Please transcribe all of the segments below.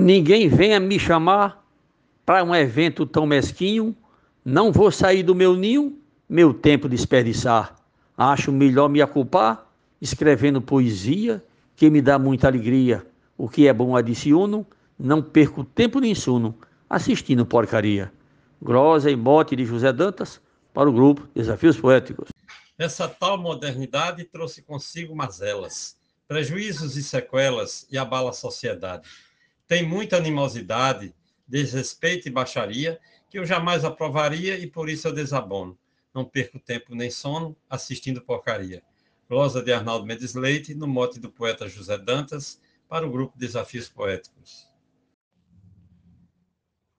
Ninguém venha me chamar para um evento tão mesquinho. Não vou sair do meu ninho, meu tempo desperdiçar. Acho melhor me ocupar escrevendo poesia, que me dá muita alegria. O que é bom adiciono, não perco tempo nem sono assistindo porcaria. Grosa e mote de José Dantas para o grupo Desafios Poéticos. Essa tal modernidade trouxe consigo mazelas, prejuízos e sequelas e abala a sociedade. Tem muita animosidade, desrespeito e baixaria que eu jamais aprovaria e por isso eu desabono. Não perco tempo nem sono assistindo porcaria. Glosa de Arnaldo Mendes Leite, no mote do poeta José Dantas, para o grupo Desafios Poéticos.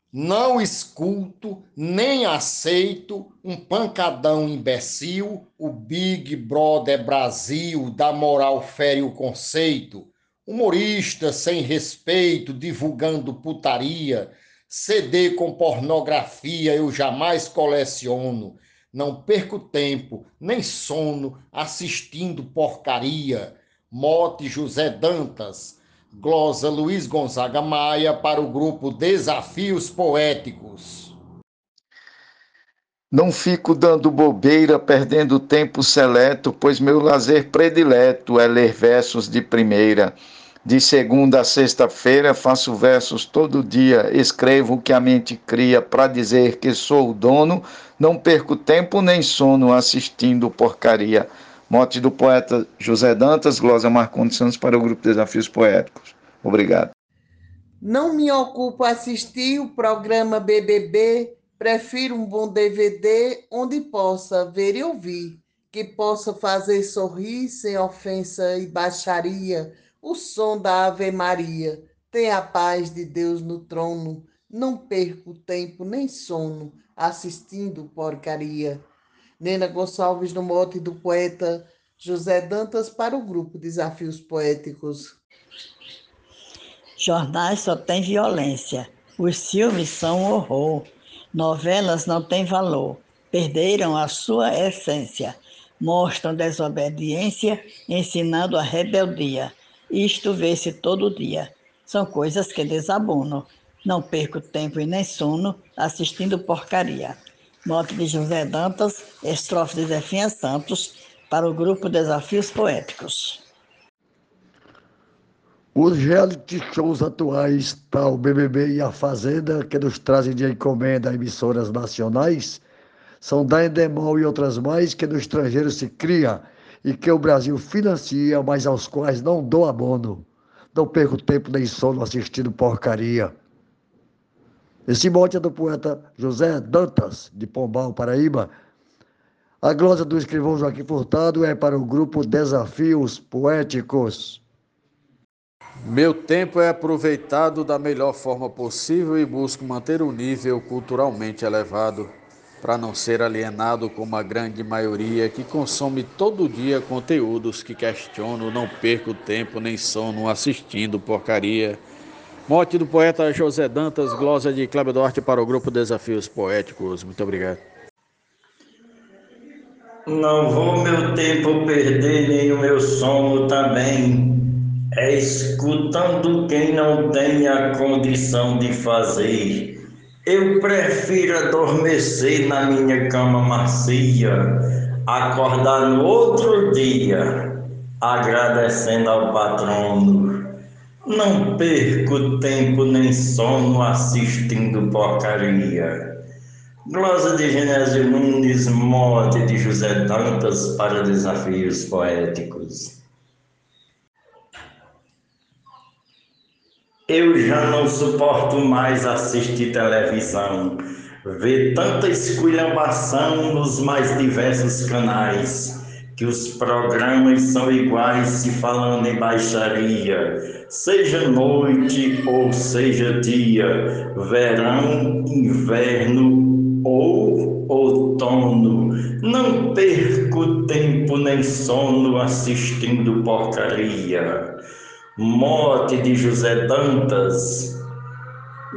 Não escuto nem aceito um pancadão imbecil, o Big Brother Brasil da moral fere o conceito, humorista sem respeito divulgando putaria, CD com pornografia eu jamais coleciono. Não perco tempo, nem sono, assistindo porcaria. Mote José Dantas, glosa Luiz Gonzaga Maia para o grupo Desafios Poéticos. Não fico dando bobeira, perdendo tempo seleto, pois meu lazer predileto é ler versos de primeira. De segunda a sexta-feira faço versos todo dia, escrevo o que a mente cria para dizer que sou o dono, não perco tempo nem sono assistindo porcaria. Mote do poeta José Dantas, Glosa Marcondes Santos para o grupo Desafios Poéticos. Obrigado. Não me ocupo assistir o programa BBB, prefiro um bom DVD onde possa ver e ouvir, que possa fazer sorrir sem ofensa e baixaria o som da Ave Maria. Tenha a paz de Deus no trono. Não perco tempo nem sono assistindo porcaria. Nena Gonçalves no mote do poeta José Dantas para o grupo Desafios Poéticos. Jornais só tem violência. Os filmes são um horror. Novelas não têm valor. Perderam a sua essência. Mostram desobediência, ensinando a rebeldia. Isto vê-se todo dia. São coisas que desabonam. Não perco tempo e nem sono assistindo porcaria. Mote de José Dantas, estrofe de Zefinha Santos, para o grupo Desafios Poéticos. Os reality shows atuais, tal BBB e A Fazenda, que nos trazem de encomenda emissoras nacionais, são da Endemol e outras mais que no estrangeiro se cria e que o Brasil financia, mas aos quais não dou abono. Não perco tempo nem sono assistindo porcaria. Esse mote é do poeta José Dantas, de Pombal, Paraíba. A glosa do escrivão Joaquim Furtado é para o grupo Desafios Poéticos. Meu tempo é aproveitado da melhor forma possível e busco manter o nível culturalmente elevado para não ser alienado como a grande maioria que consome todo dia conteúdos que questiono, não perco tempo nem sono assistindo porcaria. Mote do poeta José Dantas, glosa de Cláudio Duarte para o grupo Desafios Poéticos. Muito obrigado. Não vou meu tempo perder, nem o meu sono também. É escutando quem não tem a condição de fazer eu prefiro adormecer na minha cama macia, acordar no outro dia, agradecendo ao patrono. Não perco tempo nem sono assistindo porcaria. Glosa de Genésio Nunes, morte de José Dantas para desafios poéticos. Eu já não suporto mais assistir televisão, ver tanta esculhambação nos mais diversos canais, que os programas são iguais se falando em baixaria, seja noite ou seja dia, verão, inverno ou outono. Não perco tempo nem sono assistindo porcaria Morte de José Dantas,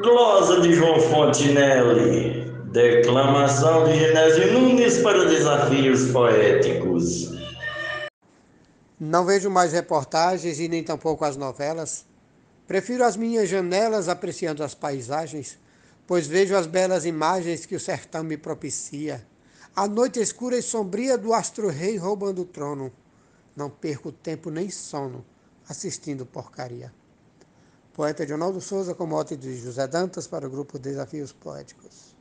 glosa de João Fontinelli, declamação de Genésio Nunes para desafios poéticos. Não vejo mais reportagens e nem tampouco as novelas. Prefiro as minhas janelas apreciando as paisagens, pois vejo as belas imagens que o sertão me propicia. A noite escura e sombria do astro-rei roubando o trono. Não perco tempo nem sono assistindo porcaria. Poeta Ronaldo Souza, com mote de José Dantas, para o grupo Desafios Poéticos.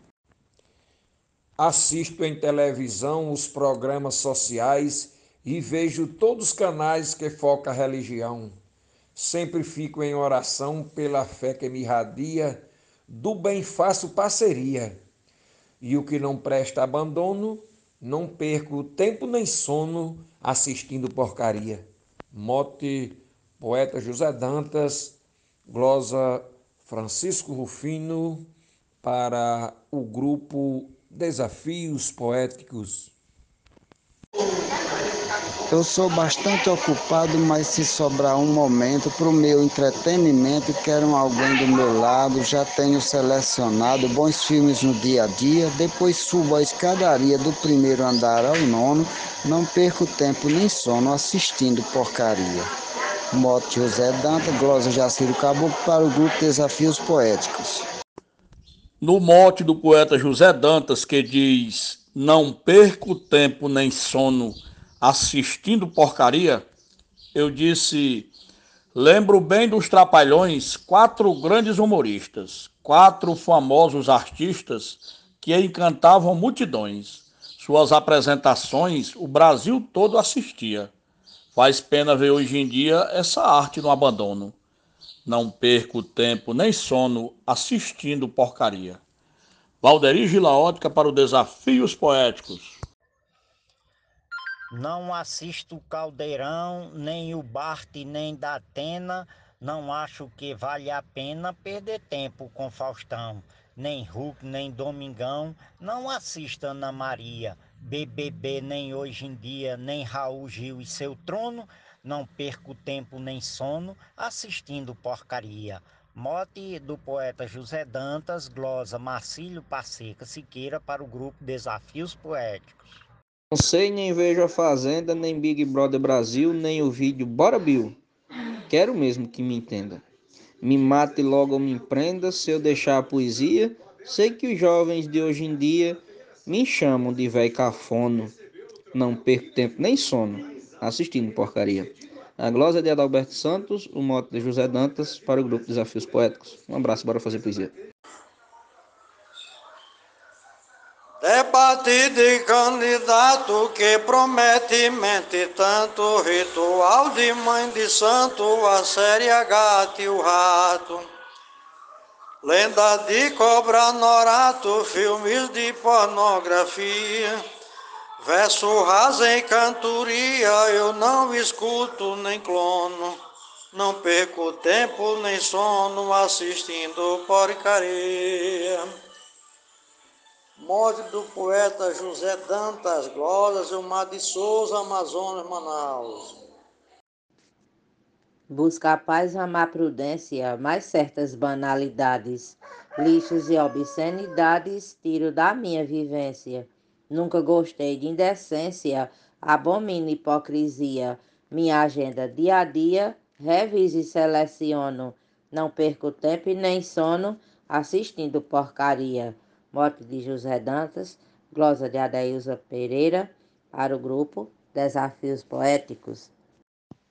Assisto em televisão os programas sociais e vejo todos os canais que focam a religião. Sempre fico em oração pela fé que me irradia, do bem faço parceria. E o que não presta abandono, não perco tempo nem sono assistindo porcaria. Mote, poeta José Dantas, glosa Francisco Rufino, para o grupo Desafios Poéticos. Eu sou bastante ocupado, mas se sobrar um momento para o meu entretenimento, quero alguém do meu lado. Já tenho selecionado bons filmes no dia a dia. Depois subo a escadaria do primeiro andar ao nono. Não perco tempo nem sono assistindo porcaria. Mote José Danta, Glosa Jaciro Caboclo para o grupo Desafios Poéticos. No mote do poeta José Dantas, que diz: Não perco tempo nem sono assistindo porcaria, eu disse: Lembro bem dos Trapalhões, quatro grandes humoristas, quatro famosos artistas que encantavam multidões. Suas apresentações o Brasil todo assistia. Faz pena ver hoje em dia essa arte no abandono. Não perco tempo nem sono assistindo porcaria. Valderi Gilaótica para o Desafios Poéticos. Não assisto Caldeirão, nem o Bart, nem da Atena. Não acho que vale a pena perder tempo com Faustão. Nem Hulk, nem Domingão. Não assista Ana Maria. BBB nem hoje em dia, nem Raul Gil e seu trono. Não perco tempo nem sono assistindo porcaria. Mote do poeta José Dantas, glosa Marcílio Passeca Siqueira para o grupo Desafios Poéticos. Não sei nem vejo a Fazenda, nem Big Brother Brasil, nem o vídeo Bora Bill. Quero mesmo que me entenda. Me mate logo ou me empreenda se eu deixar a poesia. Sei que os jovens de hoje em dia me chamam de velho cafono. Não perco tempo nem sono assistindo porcaria. A glosa de Adalberto Santos, o mote de José Dantas para o grupo Desafios Poéticos. Um abraço, bora fazer poesia. Debate de candidato que promete mente tanto, ritual de mãe de santo, a série gato e o rato. Lenda de cobra norato, filmes de pornografia, verso raso em cantoria, eu não escuto nem clono. Não perco tempo nem sono assistindo porcaria. Morte do poeta José Dantas Glórias, Mar de Souza, Amazonas, Manaus. Busca a paz, amar prudência, mais certas banalidades, lixos e obscenidades, tiro da minha vivência. Nunca gostei de indecência, abomino hipocrisia. Minha agenda dia a dia, reviso e seleciono. Não perco tempo e nem sono assistindo porcaria. Morte de José Dantas, glosa de Adailza Pereira, para o grupo Desafios Poéticos.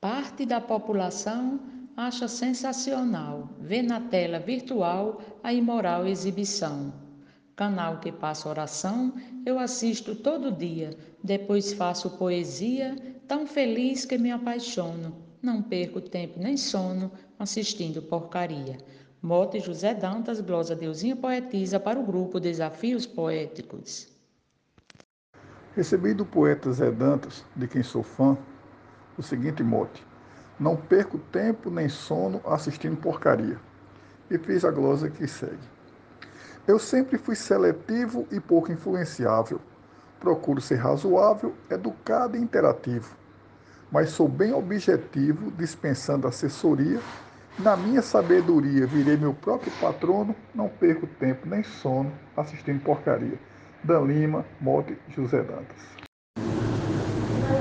Parte da população acha sensacional ver na tela virtual a imoral exibição. Canal que passa oração, eu assisto todo dia, depois faço poesia, tão feliz que me apaixono. Não perco tempo nem sono assistindo porcaria. Mote José Dantas, glosa Deusinha Poetisa para o grupo Desafios Poéticos. Recebi do poeta Zé Dantas, de quem sou fã, o seguinte mote: Não perco tempo nem sono assistindo porcaria. E fiz a glosa que segue. Eu sempre fui seletivo e pouco influenciável. Procuro ser razoável, educado e interativo. Mas sou bem objetivo, dispensando assessoria na minha sabedoria, virei meu próprio patrono, não perco tempo nem sono assistindo porcaria. Dan Lima, Mote, José Dantas.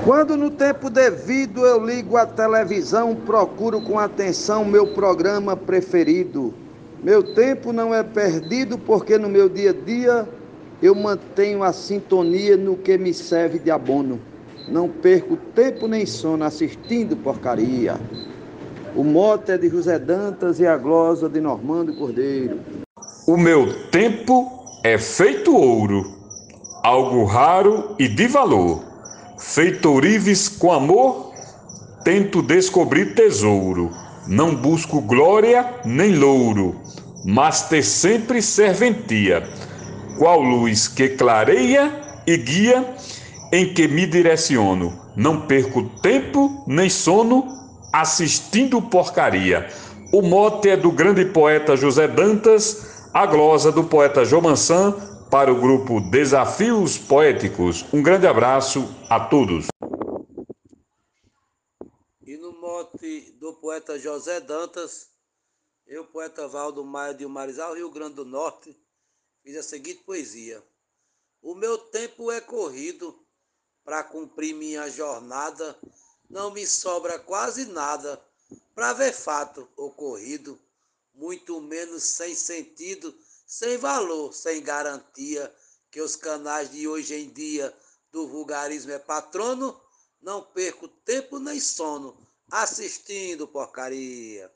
Quando no tempo devido eu ligo a televisão, procuro com atenção meu programa preferido. Meu tempo não é perdido porque no meu dia a dia eu mantenho a sintonia no que me serve de abono. Não perco tempo nem sono assistindo porcaria. O mote é de José Dantas e a glosa de Normando Cordeiro. O meu tempo é feito ouro, algo raro e de valor. Feito ourives com amor, tento descobrir tesouro. Não busco glória nem louro, mas ter sempre serventia. Qual luz que clareia e guia, em que me direciono. Não perco tempo nem sono assistindo porcaria. O mote é do grande poeta José Dantas, a glosa do poeta Jomansan para o grupo Desafios Poéticos. Um grande abraço a todos. E no mote do poeta José Dantas, eu, poeta Valdo Maia de Marizal, Rio Grande do Norte, fiz a seguinte poesia. O meu tempo é corrido para cumprir minha jornada, não me sobra quase nada para ver fato ocorrido, muito menos sem sentido, sem valor, sem garantia, que os canais de hoje em dia do vulgarismo é patrono, não perco tempo nem sono assistindo porcaria.